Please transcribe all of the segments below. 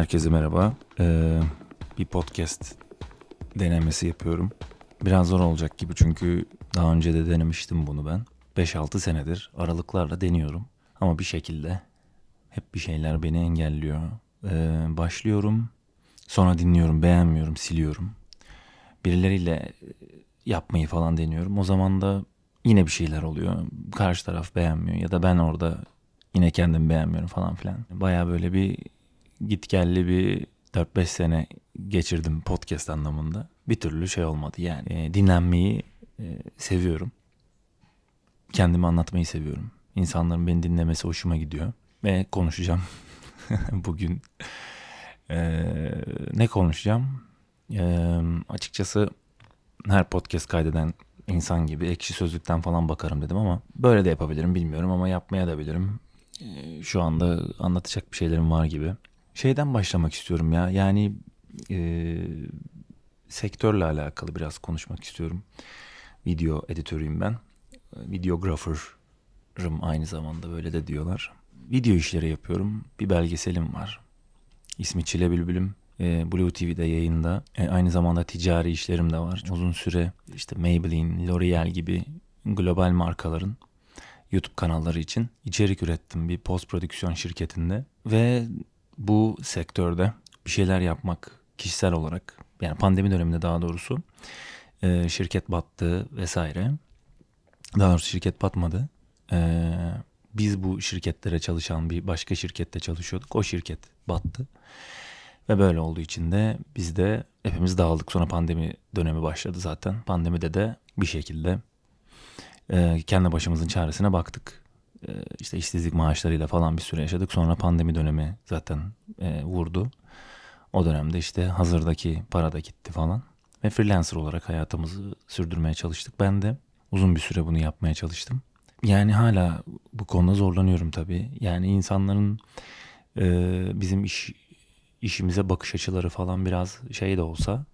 Herkese merhaba. Ee, bir podcast denemesi yapıyorum. Biraz zor olacak gibi çünkü daha önce de denemiştim bunu ben. 5-6 senedir aralıklarla deniyorum. Ama bir şekilde hep bir şeyler beni engelliyor. Ee, başlıyorum, sonra dinliyorum, beğenmiyorum, siliyorum. Birileriyle yapmayı falan deniyorum. O zaman da yine bir şeyler oluyor. Karşı taraf beğenmiyor ya da ben orada yine kendim beğenmiyorum falan filan. Baya böyle bir git gelli bir 4-5 sene geçirdim podcast anlamında. Bir türlü şey olmadı yani. E, dinlenmeyi e, seviyorum. Kendimi anlatmayı seviyorum. İnsanların beni dinlemesi hoşuma gidiyor. Ve konuşacağım bugün. E, ne konuşacağım? E, açıkçası her podcast kaydeden insan gibi ekşi sözlükten falan bakarım dedim ama böyle de yapabilirim bilmiyorum ama yapmaya da bilirim. E, şu anda anlatacak bir şeylerim var gibi. Şeyden başlamak istiyorum ya. Yani e, sektörle alakalı biraz konuşmak istiyorum. Video editörüyüm ben. Videographer'ım aynı zamanda böyle de diyorlar. Video işleri yapıyorum. Bir belgeselim var. İsmi Çile Bülbülüm. E, Blue TV'de yayında. E, aynı zamanda ticari işlerim de var. Uzun süre işte Maybelline, L'Oreal gibi global markaların YouTube kanalları için içerik ürettim bir post prodüksiyon şirketinde ve bu sektörde bir şeyler yapmak kişisel olarak yani pandemi döneminde daha doğrusu e, şirket battı vesaire. Daha doğrusu şirket batmadı. E, biz bu şirketlere çalışan bir başka şirkette çalışıyorduk. O şirket battı. Ve böyle olduğu için de biz de hepimiz dağıldık. Sonra pandemi dönemi başladı zaten. Pandemide de bir şekilde e, kendi başımızın çaresine baktık. E, işte işsizlik maaşlarıyla falan bir süre yaşadık. Sonra pandemi dönemi zaten e, vurdu. O dönemde işte hazırdaki para da gitti falan. Ve freelancer olarak hayatımızı sürdürmeye çalıştık. Ben de uzun bir süre bunu yapmaya çalıştım. Yani hala bu konuda zorlanıyorum tabii. Yani insanların e, bizim iş işimize bakış açıları falan biraz şey de olsa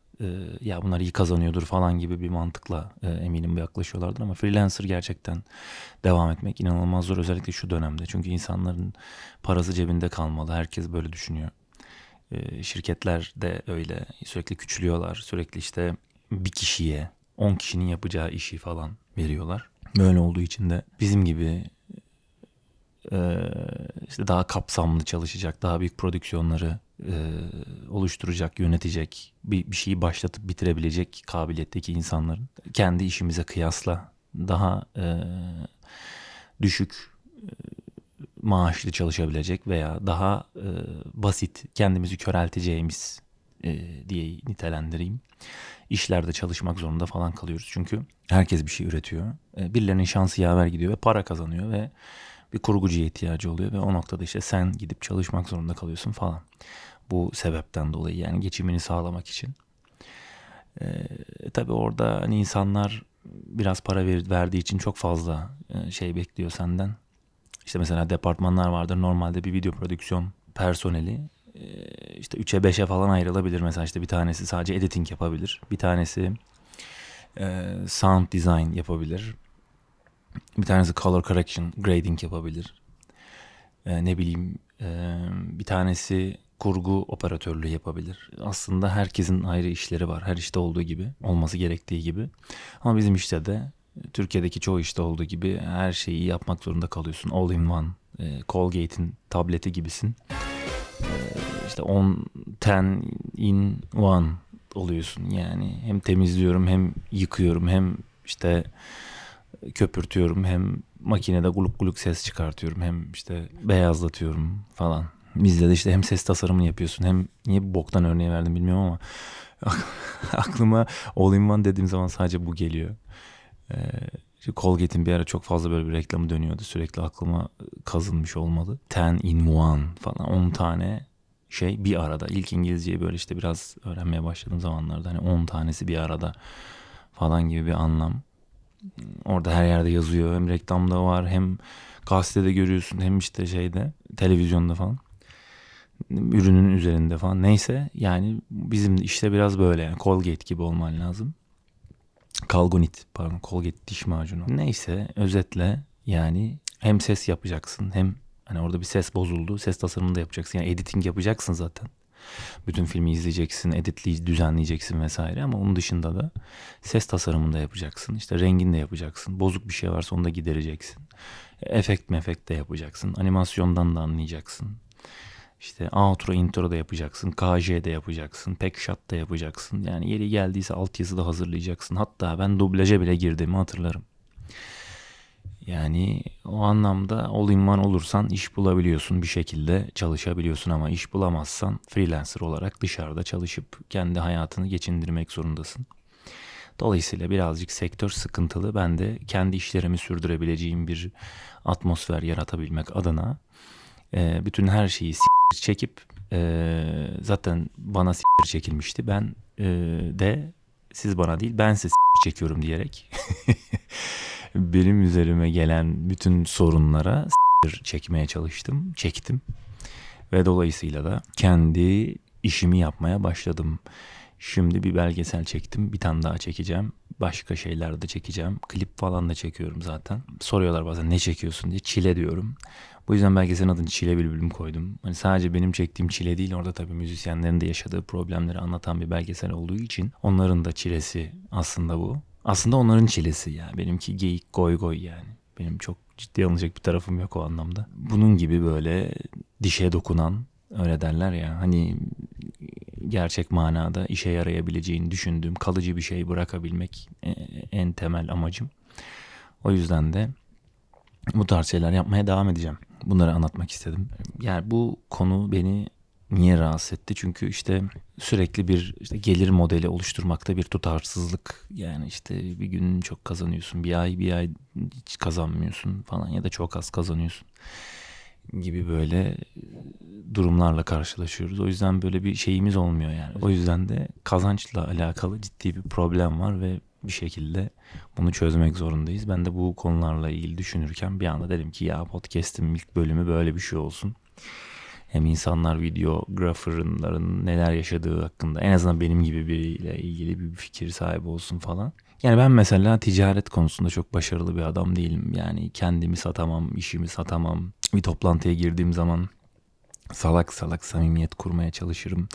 ya bunlar iyi kazanıyordur falan gibi bir mantıkla eminim yaklaşıyorlardır ama freelancer gerçekten devam etmek inanılmaz zor özellikle şu dönemde. Çünkü insanların parası cebinde kalmalı. Herkes böyle düşünüyor. Şirketler de öyle sürekli küçülüyorlar. Sürekli işte bir kişiye 10 kişinin yapacağı işi falan veriyorlar. Böyle olduğu için de bizim gibi işte daha kapsamlı çalışacak, daha büyük prodüksiyonları e, oluşturacak, yönetecek, bir, şeyi başlatıp bitirebilecek kabiliyetteki insanların kendi işimize kıyasla daha e, düşük e, maaşlı çalışabilecek veya daha basit kendimizi körelteceğimiz diye nitelendireyim. İşlerde çalışmak zorunda falan kalıyoruz. Çünkü herkes bir şey üretiyor. Birilerinin şansı yaver gidiyor ve para kazanıyor ve bir kurgucuya ihtiyacı oluyor ve o noktada işte sen gidip çalışmak zorunda kalıyorsun falan. Bu sebepten dolayı yani geçimini sağlamak için. Ee, tabii orada hani insanlar biraz para ver, verdiği için çok fazla e, şey bekliyor senden. İşte mesela departmanlar vardır normalde bir video prodüksiyon personeli e, işte 3'e 5'e falan ayrılabilir. Mesela işte bir tanesi sadece editing yapabilir. Bir tanesi e, sound design yapabilir. Bir tanesi color correction, grading yapabilir. Ee, ne bileyim e, bir tanesi kurgu operatörlüğü yapabilir. Aslında herkesin ayrı işleri var. Her işte olduğu gibi, olması gerektiği gibi. Ama bizim işte de Türkiye'deki çoğu işte olduğu gibi her şeyi yapmak zorunda kalıyorsun. All in one, e, Colgate'in tableti gibisin. E, işte 10, 10 in one oluyorsun yani. Hem temizliyorum hem yıkıyorum hem işte köpürtüyorum hem makinede guluk guluk ses çıkartıyorum hem işte beyazlatıyorum falan. Bizde de işte hem ses tasarımını yapıyorsun hem niye bu boktan örneği verdim bilmiyorum ama aklıma all in one dediğim zaman sadece bu geliyor. Ee, Colgate'in bir ara çok fazla böyle bir reklamı dönüyordu. Sürekli aklıma kazınmış olmalı. Ten in one falan 10 tane şey bir arada. İlk İngilizceyi böyle işte biraz öğrenmeye başladığım zamanlarda hani 10 tanesi bir arada falan gibi bir anlam. Orada her yerde yazıyor. Hem reklamda var hem gazetede görüyorsun hem işte şeyde televizyonda falan. Ürünün üzerinde falan. Neyse yani bizim işte biraz böyle yani Colgate gibi olman lazım. Kalgonit pardon Colgate diş macunu. Neyse özetle yani hem ses yapacaksın hem hani orada bir ses bozuldu. Ses tasarımını da yapacaksın. Yani editing yapacaksın zaten. Bütün filmi izleyeceksin, editley, düzenleyeceksin vesaire ama onun dışında da ses tasarımını da yapacaksın. İşte rengini de yapacaksın. Bozuk bir şey varsa onu da gidereceksin. Efekt mefekt de yapacaksın. Animasyondan da anlayacaksın. İşte outro intro da yapacaksın. KJ de yapacaksın. Pack shot da yapacaksın. Yani yeri geldiyse altyazı da hazırlayacaksın. Hatta ben dublaja bile girdiğimi hatırlarım. Yani o anlamda all in one olursan iş bulabiliyorsun bir şekilde çalışabiliyorsun ama iş bulamazsan freelancer olarak dışarıda çalışıp kendi hayatını geçindirmek zorundasın. Dolayısıyla birazcık sektör sıkıntılı. Ben de kendi işlerimi sürdürebileceğim bir atmosfer yaratabilmek adına e, bütün her şeyi çekip e, zaten bana çekilmişti. Ben e, de siz bana değil ben size çekiyorum diyerek benim üzerime gelen bütün sorunlara çekmeye çalıştım, çektim. Ve dolayısıyla da kendi işimi yapmaya başladım. Şimdi bir belgesel çektim. Bir tane daha çekeceğim. Başka şeyler de çekeceğim. Klip falan da çekiyorum zaten. Soruyorlar bazen ne çekiyorsun diye. Çile diyorum. Bu yüzden belgeselin adını Çile Bülbülüm koydum. Hani sadece benim çektiğim çile değil orada tabii müzisyenlerin de yaşadığı problemleri anlatan bir belgesel olduğu için onların da çilesi aslında bu. Aslında onların çilesi yani. Benimki geyik goy goy yani. Benim çok ciddi alınacak bir tarafım yok o anlamda. Bunun gibi böyle dişe dokunan öyle derler ya hani gerçek manada işe yarayabileceğini düşündüğüm kalıcı bir şey bırakabilmek e, en temel amacım. O yüzden de bu tarz şeyler yapmaya devam edeceğim. Bunları anlatmak istedim. Yani bu konu beni niye rahatsız etti? Çünkü işte sürekli bir işte gelir modeli oluşturmakta bir tutarsızlık. Yani işte bir gün çok kazanıyorsun, bir ay bir ay hiç kazanmıyorsun falan ya da çok az kazanıyorsun gibi böyle durumlarla karşılaşıyoruz. O yüzden böyle bir şeyimiz olmuyor yani. O yüzden de kazançla alakalı ciddi bir problem var ve bir şekilde bunu çözmek zorundayız. Ben de bu konularla ilgili düşünürken bir anda dedim ki ya podcast'in ilk bölümü böyle bir şey olsun. Hem insanlar videographer'ların neler yaşadığı hakkında en azından benim gibi biriyle ilgili bir fikir sahibi olsun falan. Yani ben mesela ticaret konusunda çok başarılı bir adam değilim. Yani kendimi satamam, işimi satamam. Bir toplantıya girdiğim zaman salak salak samimiyet kurmaya çalışırım.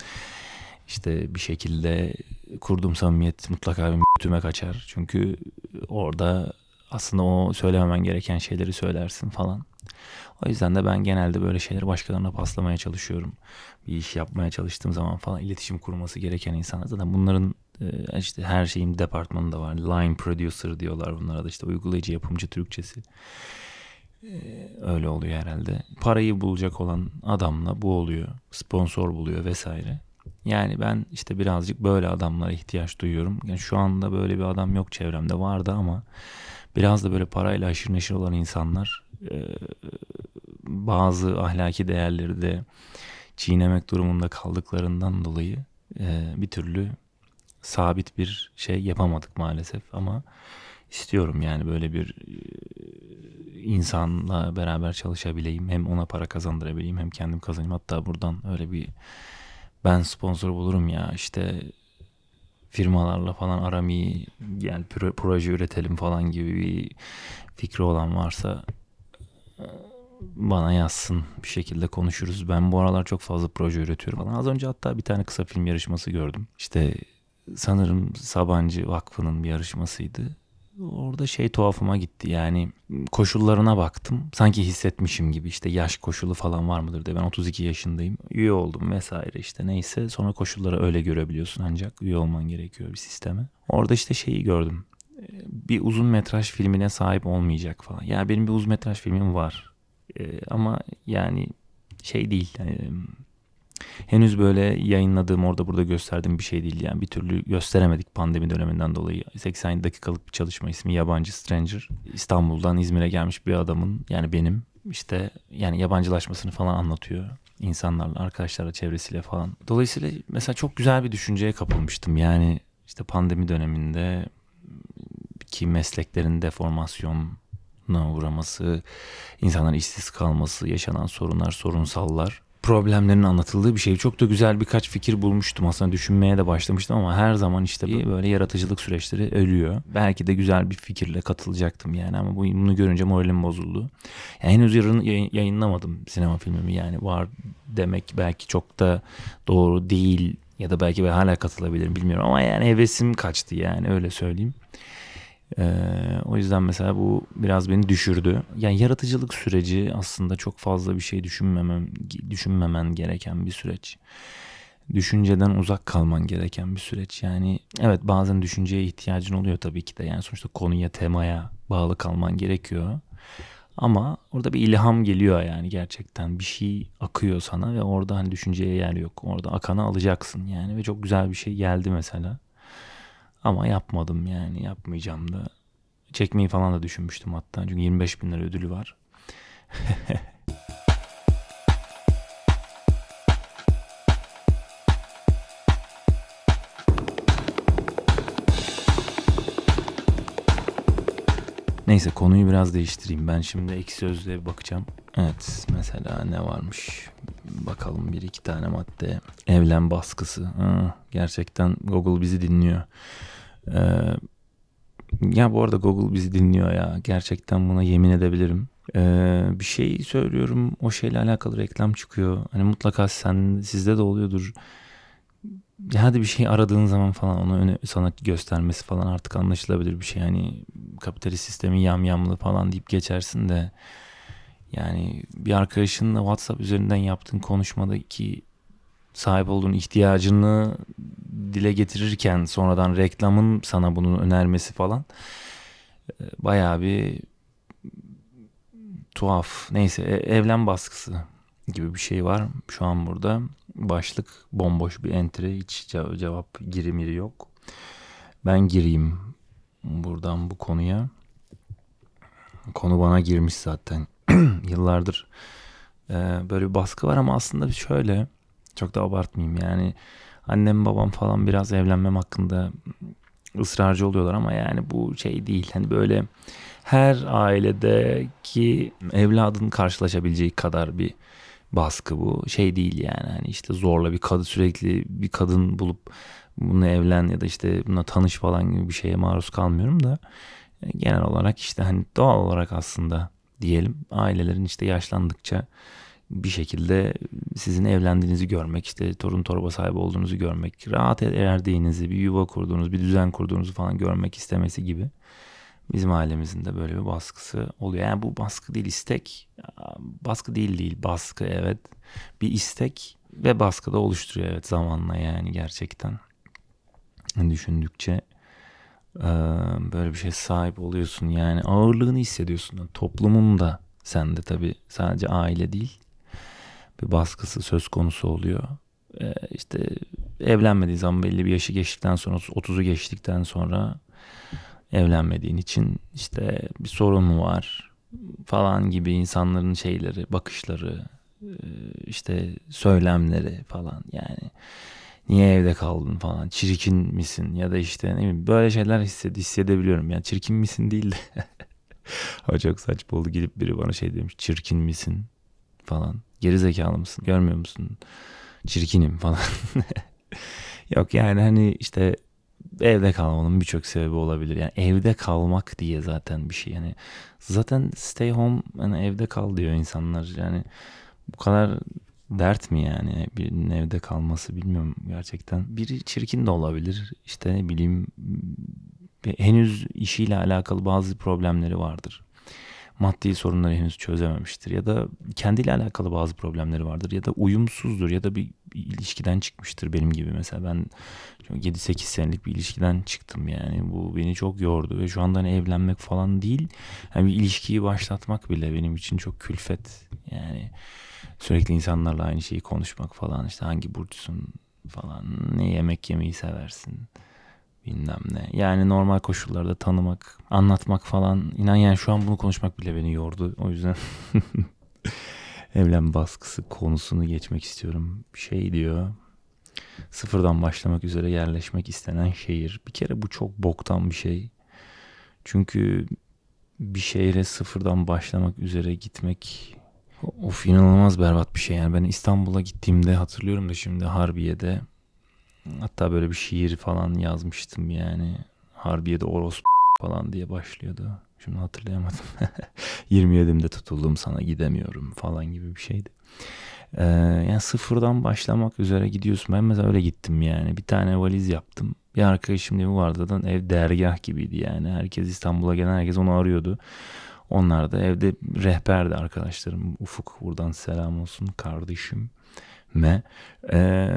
İşte bir şekilde kurduğum samimiyet mutlaka benim bütüme kaçar. Çünkü orada aslında o söylememen gereken şeyleri söylersin falan. O yüzden de ben genelde böyle şeyleri başkalarına paslamaya çalışıyorum. Bir iş yapmaya çalıştığım zaman falan iletişim kurması gereken insanlar. Zaten bunların e, işte her şeyin departmanı da var. Line producer diyorlar bunlara da işte uygulayıcı yapımcı Türkçesi. E, öyle oluyor herhalde. Parayı bulacak olan adamla bu oluyor. Sponsor buluyor vesaire. Yani ben işte birazcık böyle adamlara ihtiyaç duyuyorum. Yani şu anda böyle bir adam yok çevremde vardı ama biraz da böyle parayla aşırı neşir olan insanlar bazı ahlaki değerleri de çiğnemek durumunda kaldıklarından dolayı e, bir türlü sabit bir şey yapamadık maalesef. Ama istiyorum yani böyle bir e, insanla beraber çalışabileyim hem ona para kazandırabileyim hem kendim kazanayım. Hatta buradan öyle bir ben sponsor bulurum ya işte firmalarla falan aramayı yani proje üretelim falan gibi bir fikri olan varsa e, bana yazsın bir şekilde konuşuruz. Ben bu aralar çok fazla proje üretiyorum falan. Az önce hatta bir tane kısa film yarışması gördüm. İşte sanırım Sabancı Vakfı'nın bir yarışmasıydı. Orada şey tuhafıma gitti yani koşullarına baktım. Sanki hissetmişim gibi işte yaş koşulu falan var mıdır diye. Ben 32 yaşındayım. Üye oldum vesaire işte neyse. Sonra koşulları öyle görebiliyorsun ancak üye olman gerekiyor bir sisteme. Orada işte şeyi gördüm. Bir uzun metraj filmine sahip olmayacak falan. Ya yani benim bir uzun metraj filmim var. Ee, ama yani şey değil. Yani henüz böyle yayınladığım orada burada gösterdiğim bir şey değil yani bir türlü gösteremedik pandemi döneminden dolayı 80 dakikalık bir çalışma ismi Yabancı Stranger İstanbul'dan İzmir'e gelmiş bir adamın yani benim işte yani yabancılaşmasını falan anlatıyor insanlarla arkadaşlarla çevresiyle falan dolayısıyla mesela çok güzel bir düşünceye kapılmıştım yani işte pandemi döneminde ki mesleklerin deformasyonuna uğraması, insanların işsiz kalması, yaşanan sorunlar, sorunsallar problemlerin anlatıldığı bir şey. Çok da güzel birkaç fikir bulmuştum aslında düşünmeye de başlamıştım ama her zaman işte böyle yaratıcılık süreçleri ölüyor. Belki de güzel bir fikirle katılacaktım yani ama bu, bunu görünce moralim bozuldu. Yani henüz yarın yayınlamadım sinema filmimi yani var demek belki çok da doğru değil ya da belki ben hala katılabilirim bilmiyorum ama yani hevesim kaçtı yani öyle söyleyeyim. Ee, o yüzden mesela bu biraz beni düşürdü. Yani yaratıcılık süreci aslında çok fazla bir şey düşünmemem, düşünmemen gereken bir süreç. Düşünceden uzak kalman gereken bir süreç. Yani evet bazen düşünceye ihtiyacın oluyor tabii ki de. Yani sonuçta konuya, temaya bağlı kalman gerekiyor. Ama orada bir ilham geliyor yani gerçekten bir şey akıyor sana ve orada hani düşünceye yer yok. Orada akanı alacaksın yani ve çok güzel bir şey geldi mesela. Ama yapmadım yani yapmayacağım da. Çekmeyi falan da düşünmüştüm hatta. Çünkü 25 bin lira ödülü var. Neyse konuyu biraz değiştireyim. Ben şimdi ek sözlüğe bakacağım. Evet mesela ne varmış? Bakalım bir iki tane madde. Evlen baskısı. Ha, gerçekten Google bizi dinliyor. Ee, ya bu arada Google bizi dinliyor ya. Gerçekten buna yemin edebilirim. Ee, bir şey söylüyorum. O şeyle alakalı reklam çıkıyor. Hani mutlaka sen sizde de oluyordur. Ya hadi bir şey aradığın zaman falan onu öne, sana göstermesi falan artık anlaşılabilir bir şey. Yani kapitalist sistemin yamyamlı falan deyip geçersin de yani bir arkadaşınla WhatsApp üzerinden yaptığın konuşmadaki sahip olduğun ihtiyacını dile getirirken sonradan reklamın sana bunu önermesi falan e, bayağı bir tuhaf. Neyse e, evlen baskısı gibi bir şey var şu an burada. Başlık bomboş bir entry hiç cevap girimiri yok. Ben gireyim buradan bu konuya. Konu bana girmiş zaten. Yıllardır e, böyle bir baskı var ama aslında şöyle çok da abartmayayım yani annem babam falan biraz evlenmem hakkında ısrarcı oluyorlar ama yani bu şey değil. Hani böyle her ailedeki evladın karşılaşabileceği kadar bir baskı bu. Şey değil yani hani işte zorla bir kadın sürekli bir kadın bulup bunu evlen ya da işte buna tanış falan gibi bir şeye maruz kalmıyorum da genel olarak işte hani doğal olarak aslında diyelim. Ailelerin işte yaşlandıkça bir şekilde sizin evlendiğinizi görmek, işte torun torba sahibi olduğunuzu görmek, rahat erdiğinizi, bir yuva kurduğunuz, bir düzen kurduğunuzu falan görmek istemesi gibi bizim ailemizin de böyle bir baskısı oluyor. Yani bu baskı değil istek, baskı değil değil baskı evet. Bir istek ve baskı da oluşturuyor evet zamanla yani gerçekten. Düşündükçe böyle bir şey sahip oluyorsun. Yani ağırlığını hissediyorsun. Toplumun da sende tabi sadece aile değil bir baskısı söz konusu oluyor. İşte evlenmediği zaman belli bir yaşı geçtikten sonra 30'u geçtikten sonra evlenmediğin için işte bir sorun mu var falan gibi insanların şeyleri, bakışları, işte söylemleri falan. Yani niye evde kaldın falan çirkin misin ya da işte ne bileyim böyle şeyler hissed hissedebiliyorum yani çirkin misin değil de o çok saçma oldu gidip biri bana şey demiş çirkin misin falan Geri zekalı mısın? Görmüyor musun? Çirkinim falan. Yok yani hani işte evde kalmanın birçok sebebi olabilir. Yani evde kalmak diye zaten bir şey. Yani zaten stay home hani evde kal diyor insanlar. Yani bu kadar dert mi yani? Birinin evde kalması bilmiyorum gerçekten. Biri çirkin de olabilir. İşte ne bileyim henüz işiyle alakalı bazı problemleri vardır. Maddi sorunları henüz çözememiştir. Ya da kendiyle alakalı bazı problemleri vardır. Ya da uyumsuzdur. Ya da bir, ilişkiden çıkmıştır benim gibi mesela. Ben 7-8 senelik bir ilişkiden çıktım yani bu beni çok yordu ve şu anda hani evlenmek falan değil yani bir ilişkiyi başlatmak bile benim için çok külfet yani sürekli insanlarla aynı şeyi konuşmak falan işte hangi burcusun falan ne yemek yemeyi seversin bilmem ne. Yani normal koşullarda tanımak, anlatmak falan. İnan yani şu an bunu konuşmak bile beni yordu. O yüzden evlen baskısı konusunu geçmek istiyorum. Şey diyor. Sıfırdan başlamak üzere yerleşmek istenen şehir. Bir kere bu çok boktan bir şey. Çünkü bir şehre sıfırdan başlamak üzere gitmek Of inanılmaz berbat bir şey yani. Ben İstanbul'a gittiğimde hatırlıyorum da şimdi Harbiye'de hatta böyle bir şiir falan yazmıştım yani. Harbiye'de orospu falan diye başlıyordu. Şimdi hatırlayamadım. 27'imde tutuldum sana gidemiyorum falan gibi bir şeydi. Ee, yani sıfırdan başlamak üzere gidiyorsun. Ben mesela öyle gittim yani. Bir tane valiz yaptım. Bir arkadaşım evi vardı zaten ev dergah gibiydi yani. Herkes İstanbul'a gelen herkes onu arıyordu. Onlar da evde rehberdi arkadaşlarım. Ufuk buradan selam olsun kardeşim. Me. Ee,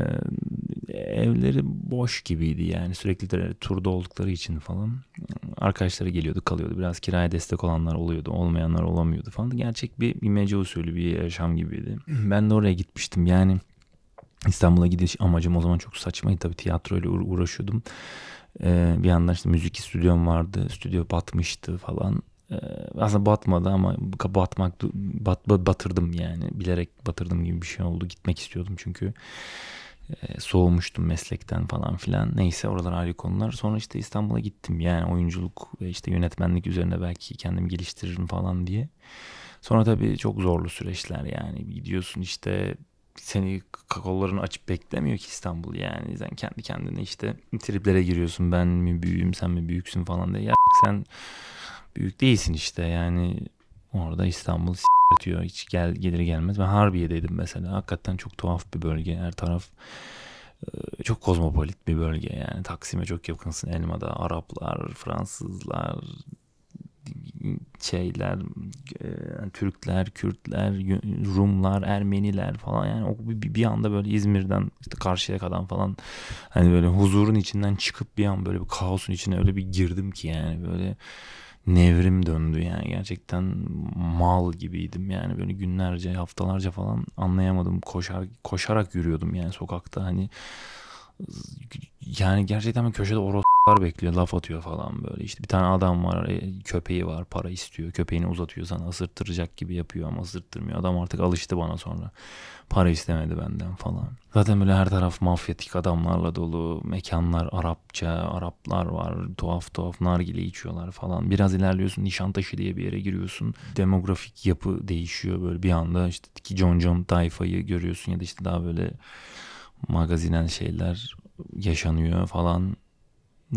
evleri boş gibiydi yani. Sürekli de turda oldukları için falan. Arkadaşları geliyordu kalıyordu. Biraz kiraya destek olanlar oluyordu. Olmayanlar olamıyordu falan. Gerçek bir imece usulü bir yaşam gibiydi. Ben de oraya gitmiştim. Yani İstanbul'a gidiş amacım o zaman çok saçmaydı. Tabii tiyatroyla uğraşıyordum. Ee, bir yandan işte müzik stüdyom vardı. Stüdyo batmıştı falan aslında batmadı ama batmak bat, batırdım yani. Bilerek batırdım gibi bir şey oldu. Gitmek istiyordum çünkü e, soğumuştum meslekten falan filan. Neyse oralar ayrı konular. Sonra işte İstanbul'a gittim. Yani oyunculuk ve işte yönetmenlik üzerine belki kendimi geliştiririm falan diye. Sonra tabii çok zorlu süreçler yani. Gidiyorsun işte seni kollarını açıp beklemiyor ki İstanbul yani. Sen kendi kendine işte triplere giriyorsun. Ben mi büyüğüm sen mi büyüksün falan diye. Ya sen büyük değilsin işte yani orada İstanbul diyor hiç gel gelir gelmez. Ben Harbiye'deydim mesela. Hakikaten çok tuhaf bir bölge. Her taraf çok kozmopolit bir bölge yani. Taksim'e çok yakınsın. Elma'da Araplar, Fransızlar, şeyler, Türkler, Kürtler, Rumlar, Ermeniler falan yani o bir anda böyle İzmir'den işte karşıya kadar falan hani böyle huzurun içinden çıkıp bir an böyle bir kaosun içine öyle bir girdim ki yani böyle nevrim döndü yani. Gerçekten mal gibiydim yani. Böyle günlerce haftalarca falan anlayamadım. Koşar koşarak yürüyordum yani sokakta. Hani yani gerçekten köşede oroslar bekliyor laf atıyor falan böyle. İşte bir tane adam var e, köpeği var para istiyor. Köpeğini uzatıyor sana ısırttıracak gibi yapıyor ama ısırttırmıyor. Adam artık alıştı bana sonra. Para istemedi benden falan. Zaten böyle her taraf mafyatik adamlarla dolu. Mekanlar Arapça Araplar var. Tuhaf tuhaf nargile içiyorlar falan. Biraz ilerliyorsun Nişantaşı diye bir yere giriyorsun. Demografik yapı değişiyor böyle. Bir anda işte John John tayfayı görüyorsun ya da işte daha böyle magazinen şeyler yaşanıyor falan.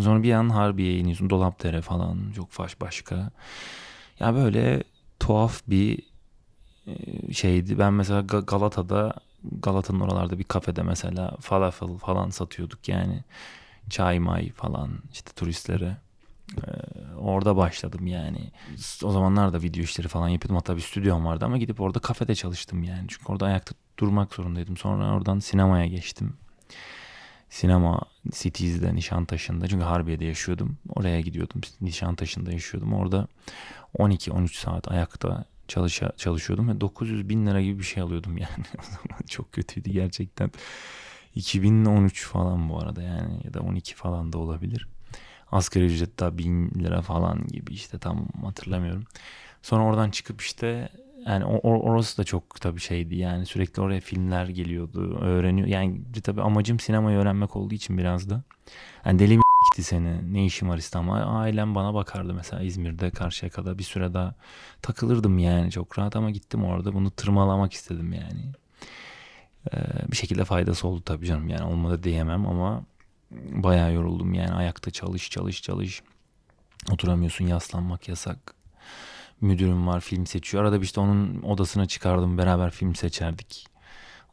Sonra bir an Harbiye'ye iniyorsun. Dolapdere falan. Çok faş başka. Ya böyle tuhaf bir e, şeydi. Ben mesela Galata'da Galata'nın oralarda bir kafede mesela falafel falan satıyorduk yani. Çay may falan işte turistlere. Ee, orada başladım yani. O zamanlar da video işleri falan yapıyordum. Hatta bir stüdyom vardı ama gidip orada kafede çalıştım yani. Çünkü orada ayakta durmak zorundaydım. Sonra oradan sinemaya geçtim. Sinema Cities'de Nişantaşı'nda çünkü Harbiye'de yaşıyordum. Oraya gidiyordum. Nişantaşı'nda yaşıyordum. Orada 12-13 saat ayakta çalışa, çalışıyordum ve 900 bin lira gibi bir şey alıyordum yani. o zaman çok kötüydü gerçekten. 2013 falan bu arada yani ya da 12 falan da olabilir. Asgari ücret daha 1000 lira falan gibi işte tam hatırlamıyorum. Sonra oradan çıkıp işte yani or orası da çok tabii şeydi yani sürekli oraya filmler geliyordu öğreniyor. Yani tabii amacım sinemayı öğrenmek olduğu için biraz da. Yani deli mi gitti seni? Ne işim var İstanbul'da? Ailem bana bakardı mesela İzmir'de karşıya kadar. Bir süre daha takılırdım yani çok rahat ama gittim orada. Bunu tırmalamak istedim yani. Ee, bir şekilde faydası oldu tabii canım. Yani olmadı diyemem ama bayağı yoruldum yani. Ayakta çalış çalış çalış. Oturamıyorsun yaslanmak yasak müdürüm var film seçiyor. Arada bir işte onun odasına çıkardım beraber film seçerdik.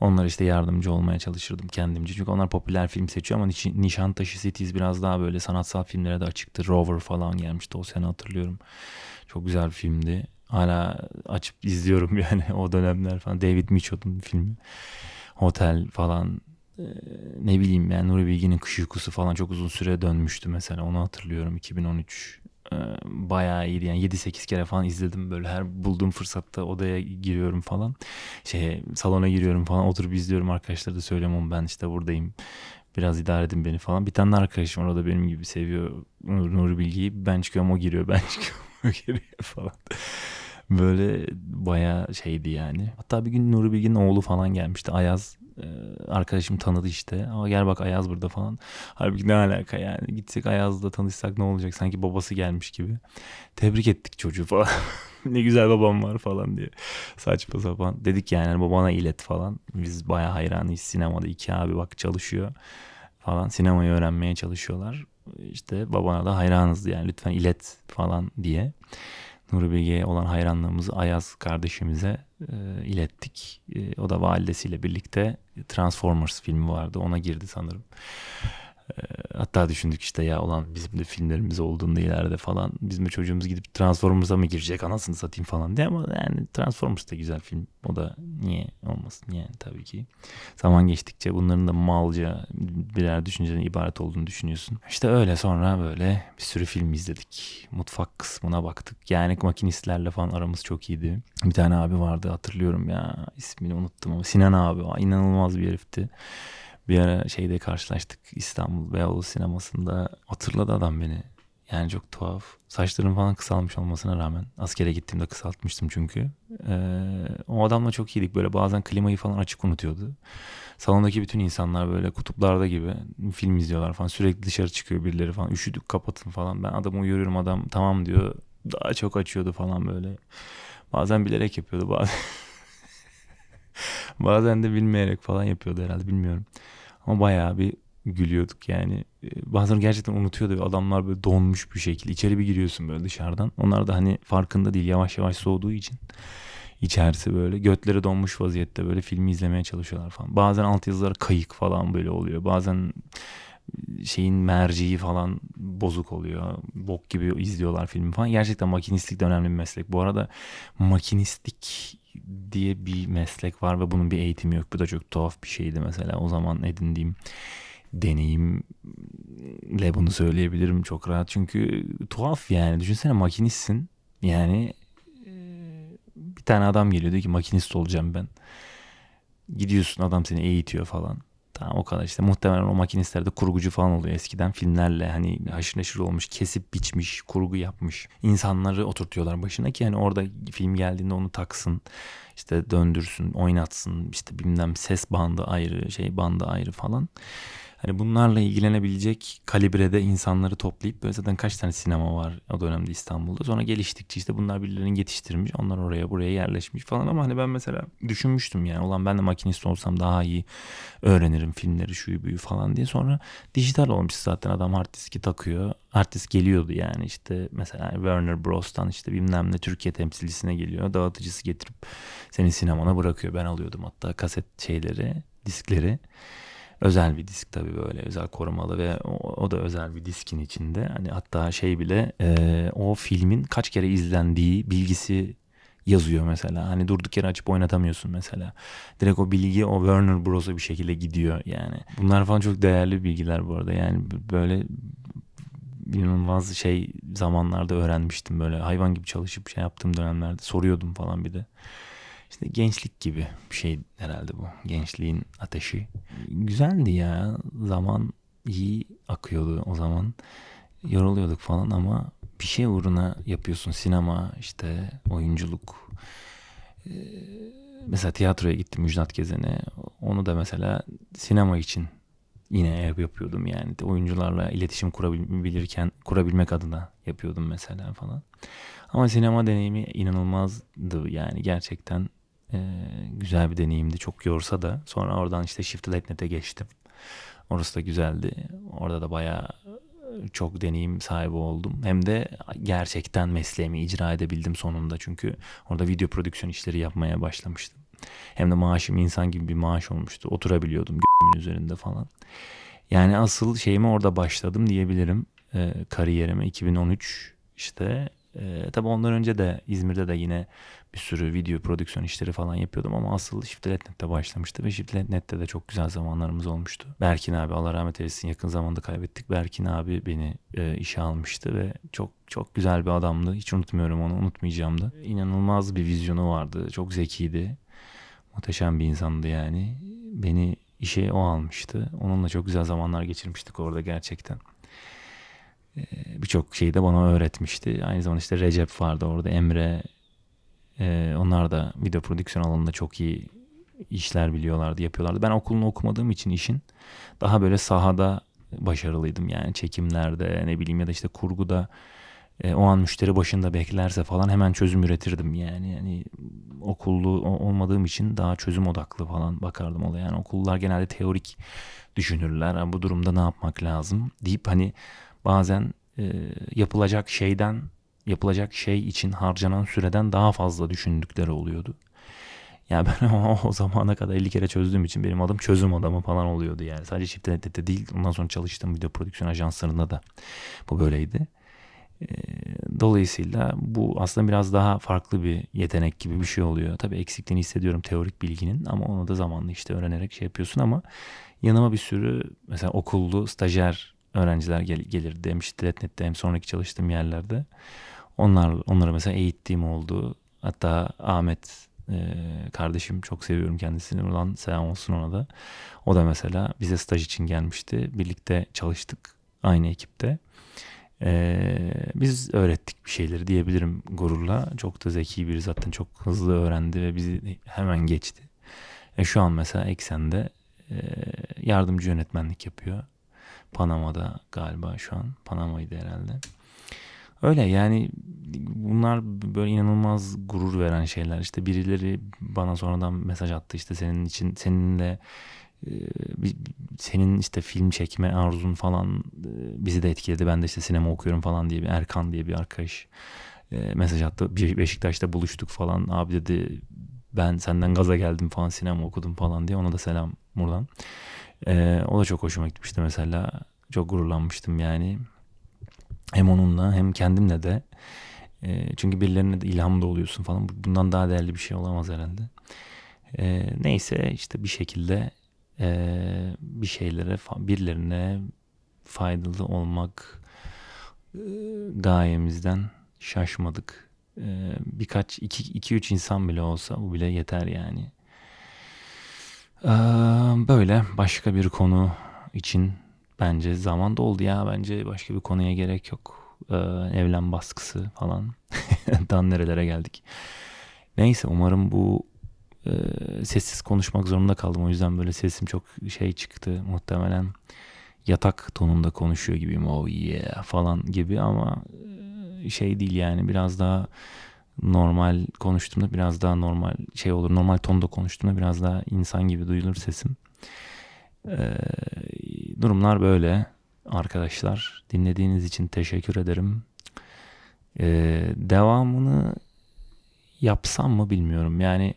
Onlar işte yardımcı olmaya çalışırdım kendimce. Çünkü onlar popüler film seçiyor ama Nişantaşı Cities biraz daha böyle sanatsal filmlere de açıktı. Rover falan gelmişti o sene hatırlıyorum. Çok güzel bir filmdi. Hala açıp izliyorum yani o dönemler falan. David Mitchell'ın filmi. Hotel falan ee, ne bileyim yani Nuri Bilge'nin Kış Uykusu falan çok uzun süre dönmüştü mesela onu hatırlıyorum 2013 ee, bayağı iyiydi. Yani 7-8 kere falan izledim böyle her bulduğum fırsatta odaya giriyorum falan. Şey salona giriyorum falan oturup izliyorum. Arkadaşlara da söylüyorum ama ben işte buradayım. Biraz idare edin beni falan. Bir tane arkadaşım var o da benim gibi seviyor Nur, Nuri Bilgi'yi ben çıkıyorum o giriyor ben çıkıyorum o giriyor falan. Böyle bayağı şeydi yani. Hatta bir gün Nuri Bilgi'nin oğlu falan gelmişti Ayaz arkadaşım tanıdı işte. Ama gel bak Ayaz burada falan. Halbuki ne alaka yani. Gitsek Ayaz'la tanışsak ne olacak? Sanki babası gelmiş gibi. Tebrik ettik çocuğu falan. ne güzel babam var falan diye. Saçma sapan. Dedik yani hani babana ilet falan. Biz baya hayranıyız sinemada. iki abi bak çalışıyor falan. Sinemayı öğrenmeye çalışıyorlar. İşte babana da hayranız yani lütfen ilet falan diye. Nuri Bilge'ye olan hayranlığımızı Ayaz kardeşimize e, ilettik. E, o da validesiyle birlikte Transformers filmi vardı. Ona girdi sanırım. E, hatta düşündük işte ya olan bizim de filmlerimiz olduğunda ileride falan bizim de çocuğumuz gidip Transformers'a mı girecek anasını satayım falan diye ama yani Transformers da güzel film. O da niye olmasın yani tabii ki. Zaman geçtikçe bunların da malca birer düşünceden ibaret olduğunu düşünüyorsun. İşte öyle sonra böyle bir sürü film izledik. Mutfak kısmına baktık. Yani makinistlerle falan aramız çok iyiydi. Bir tane abi vardı hatırlıyorum ya ismini unuttum ama Sinan abi inanılmaz bir herifti. Bir ara şeyde karşılaştık İstanbul Beyoğlu sinemasında. Hatırladı adam beni. Yani çok tuhaf. Saçlarım falan kısalmış olmasına rağmen. Askere gittiğimde kısaltmıştım çünkü. Ee, o adamla çok iyiydik. Böyle bazen klimayı falan açık unutuyordu. Salondaki bütün insanlar böyle kutuplarda gibi film izliyorlar falan. Sürekli dışarı çıkıyor birileri falan. Üşüdük kapatın falan. Ben adamı uyarıyorum adam tamam diyor. Daha çok açıyordu falan böyle. Bazen bilerek yapıyordu bazen. Bazen de bilmeyerek falan yapıyordu herhalde bilmiyorum. Ama bayağı bir gülüyorduk yani. Ee, bazen gerçekten unutuyordu adamlar böyle donmuş bir şekilde. içeri bir giriyorsun böyle dışarıdan. Onlar da hani farkında değil yavaş yavaş soğuduğu için. içerisi böyle götleri donmuş vaziyette böyle filmi izlemeye çalışıyorlar falan. Bazen altyazılar kayık falan böyle oluyor. Bazen şeyin merciği falan bozuk oluyor. Bok gibi izliyorlar filmi falan. Gerçekten makinistlik de önemli bir meslek. Bu arada makinistlik diye bir meslek var ve bunun bir eğitimi yok. Bu da çok tuhaf bir şeydi mesela. O zaman edindiğim deneyimle bunu söyleyebilirim çok rahat. Çünkü tuhaf yani. Düşünsene makinistsin. Yani bir tane adam geliyor diyor ki makinist olacağım ben. Gidiyorsun adam seni eğitiyor falan. Tamam o kadar. İşte muhtemelen o makinistlerde kurgucu falan oluyor. Eskiden filmlerle hani haşır neşir olmuş kesip biçmiş kurgu yapmış insanları oturtuyorlar başına ki hani orada film geldiğinde onu taksın işte döndürsün oynatsın işte bilmem ses bandı ayrı şey bandı ayrı falan Hani bunlarla ilgilenebilecek kalibrede insanları toplayıp böyle zaten kaç tane sinema var o dönemde İstanbul'da. Sonra geliştikçe işte bunlar birilerini yetiştirmiş. Onlar oraya buraya yerleşmiş falan ama hani ben mesela düşünmüştüm yani. Olan ben de makinist olsam daha iyi öğrenirim filmleri şuyu büyü falan diye. Sonra dijital olmuş zaten adam hard diski takıyor. Hard disk geliyordu yani işte mesela Warner Bros'tan işte bilmem ne Türkiye temsilcisine geliyor. Dağıtıcısı getirip senin sinemana bırakıyor. Ben alıyordum hatta kaset şeyleri, diskleri. Özel bir disk tabii böyle özel korumalı ve o, o da özel bir diskin içinde. Hani hatta şey bile e, o filmin kaç kere izlendiği bilgisi yazıyor mesela. Hani durduk yere açıp oynatamıyorsun mesela. Direkt o bilgi o Warner Bros'a bir şekilde gidiyor yani. Bunlar falan çok değerli bilgiler bu arada. Yani böyle inanılmaz şey zamanlarda öğrenmiştim böyle hayvan gibi çalışıp şey yaptığım dönemlerde soruyordum falan bir de. İşte gençlik gibi bir şey herhalde bu. Gençliğin ateşi. Güzeldi ya. Zaman iyi akıyordu o zaman. Yoruluyorduk falan ama bir şey uğruna yapıyorsun. Sinema, işte oyunculuk. Ee, mesela tiyatroya gittim Müjdat Gezen'e. Onu da mesela sinema için yine yapıyordum yani. Oyuncularla iletişim kurabilirken kurabilmek adına yapıyordum mesela falan. Ama sinema deneyimi inanılmazdı yani gerçekten e, güzel bir deneyimdi. Çok yorsa da sonra oradan işte Shift.net'e geçtim. Orası da güzeldi. Orada da bayağı çok deneyim sahibi oldum. Hem de gerçekten mesleğimi icra edebildim sonunda. Çünkü orada video prodüksiyon işleri yapmaya başlamıştım. Hem de maaşım insan gibi bir maaş olmuştu. Oturabiliyordum g***min üzerinde falan. Yani asıl şeyime orada başladım diyebilirim. E, kariyerime 2013 işte e, tabii ondan önce de İzmir'de de yine bir sürü video prodüksiyon işleri falan yapıyordum ama asıl Shift.net'te başlamıştı ve Shift.net'te de çok güzel zamanlarımız olmuştu. Berkin abi Allah rahmet eylesin yakın zamanda kaybettik. Berkin abi beni e, işe almıştı ve çok çok güzel bir adamdı. Hiç unutmuyorum onu unutmayacağım da. İnanılmaz bir vizyonu vardı. Çok zekiydi. Muhteşem bir insandı yani. Beni işe o almıştı. Onunla çok güzel zamanlar geçirmiştik orada gerçekten. Ee, birçok şeyi de bana öğretmişti. Aynı zamanda işte Recep vardı orada, Emre. Ee, onlar da video prodüksiyon alanında çok iyi işler biliyorlardı, yapıyorlardı. Ben okulunu okumadığım için işin daha böyle sahada başarılıydım. Yani çekimlerde ne bileyim ya da işte kurguda e, o an müşteri başında beklerse falan hemen çözüm üretirdim yani. Yani okullu olmadığım için daha çözüm odaklı falan bakardım olaya. Yani okullar genelde teorik düşünürler. Yani bu durumda ne yapmak lazım deyip hani bazen e, yapılacak şeyden yapılacak şey için harcanan süreden daha fazla düşündükleri oluyordu. Yani ben o, o zamana kadar 50 kere çözdüğüm için benim adım çözüm adamı falan oluyordu yani. Sadece çift de değil. Ondan sonra çalıştığım video prodüksiyon ajanslarında da bu böyleydi. Ee, dolayısıyla bu aslında biraz daha farklı bir yetenek gibi bir şey oluyor. Tabii eksikliğini hissediyorum teorik bilginin ama onu da zamanla işte öğrenerek şey yapıyorsun ama yanıma bir sürü mesela okullu stajyer öğrenciler gel gelir demişti Netnet'te hem sonraki çalıştığım yerlerde. Onlar onları mesela eğittiğim oldu. Hatta Ahmet e, kardeşim çok seviyorum kendisini. Buradan selam olsun ona da. O da mesela bize staj için gelmişti. Birlikte çalıştık aynı ekipte. Ee, biz öğrettik bir şeyleri diyebilirim gururla. Çok da zeki biri zaten çok hızlı öğrendi ve bizi hemen geçti. E, şu an mesela Eksen'de e, yardımcı yönetmenlik yapıyor. Panama'da galiba şu an. Panama'ydı herhalde. Öyle yani bunlar böyle inanılmaz gurur veren şeyler. İşte birileri bana sonradan mesaj attı işte senin için seninle e, senin işte film çekme arzun falan e, bizi de etkiledi. Ben de işte sinema okuyorum falan diye bir Erkan diye bir arkadaş e, mesaj attı. Beşiktaş'ta buluştuk falan. Abi dedi ben senden gaza geldim falan sinema okudum falan diye. Ona da selam buradan. O da çok hoşuma gitmişti mesela. Çok gururlanmıştım yani. Hem onunla hem kendimle de. E, çünkü birilerine de ilham da oluyorsun falan. Bundan daha değerli bir şey olamaz herhalde. E, neyse işte bir şekilde e, bir şeylere birilerine faydalı olmak gayemizden şaşmadık. Birkaç iki, iki üç insan bile olsa bu bile yeter yani. Böyle başka bir konu için Bence zaman doldu ya. Bence başka bir konuya gerek yok. Ee, evlen baskısı falan. Dan nerelere geldik. Neyse umarım bu e, sessiz konuşmak zorunda kaldım. O yüzden böyle sesim çok şey çıktı. Muhtemelen yatak tonunda konuşuyor gibiyim. Oh yeah falan gibi ama e, şey değil yani biraz daha normal konuştuğumda biraz daha normal şey olur. Normal tonda konuştuğumda biraz daha insan gibi duyulur sesim. Ee, durumlar böyle arkadaşlar. Dinlediğiniz için teşekkür ederim. Ee, devamını yapsam mı bilmiyorum. Yani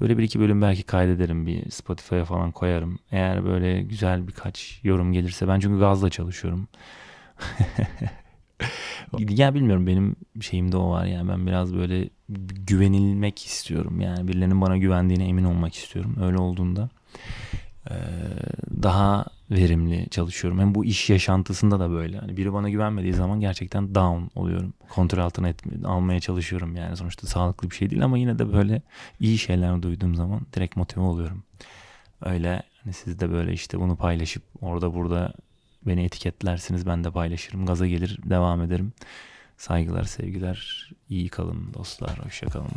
böyle bir iki bölüm belki kaydederim bir Spotify'a falan koyarım. Eğer böyle güzel birkaç yorum gelirse ben çünkü gazla çalışıyorum. ya bilmiyorum benim şeyimde o var yani ben biraz böyle güvenilmek istiyorum. Yani birilerinin bana güvendiğine emin olmak istiyorum. Öyle olduğunda daha verimli çalışıyorum. Hem bu iş yaşantısında da böyle. Hani biri bana güvenmediği zaman gerçekten down oluyorum. Kontrol altına etme, almaya çalışıyorum yani. Sonuçta sağlıklı bir şey değil ama yine de böyle iyi şeyler duyduğum zaman direkt motive oluyorum. Öyle hani siz de böyle işte bunu paylaşıp orada burada beni etiketlersiniz ben de paylaşırım. Gaza gelir devam ederim. Saygılar sevgiler. iyi kalın dostlar. Hoşça kalın.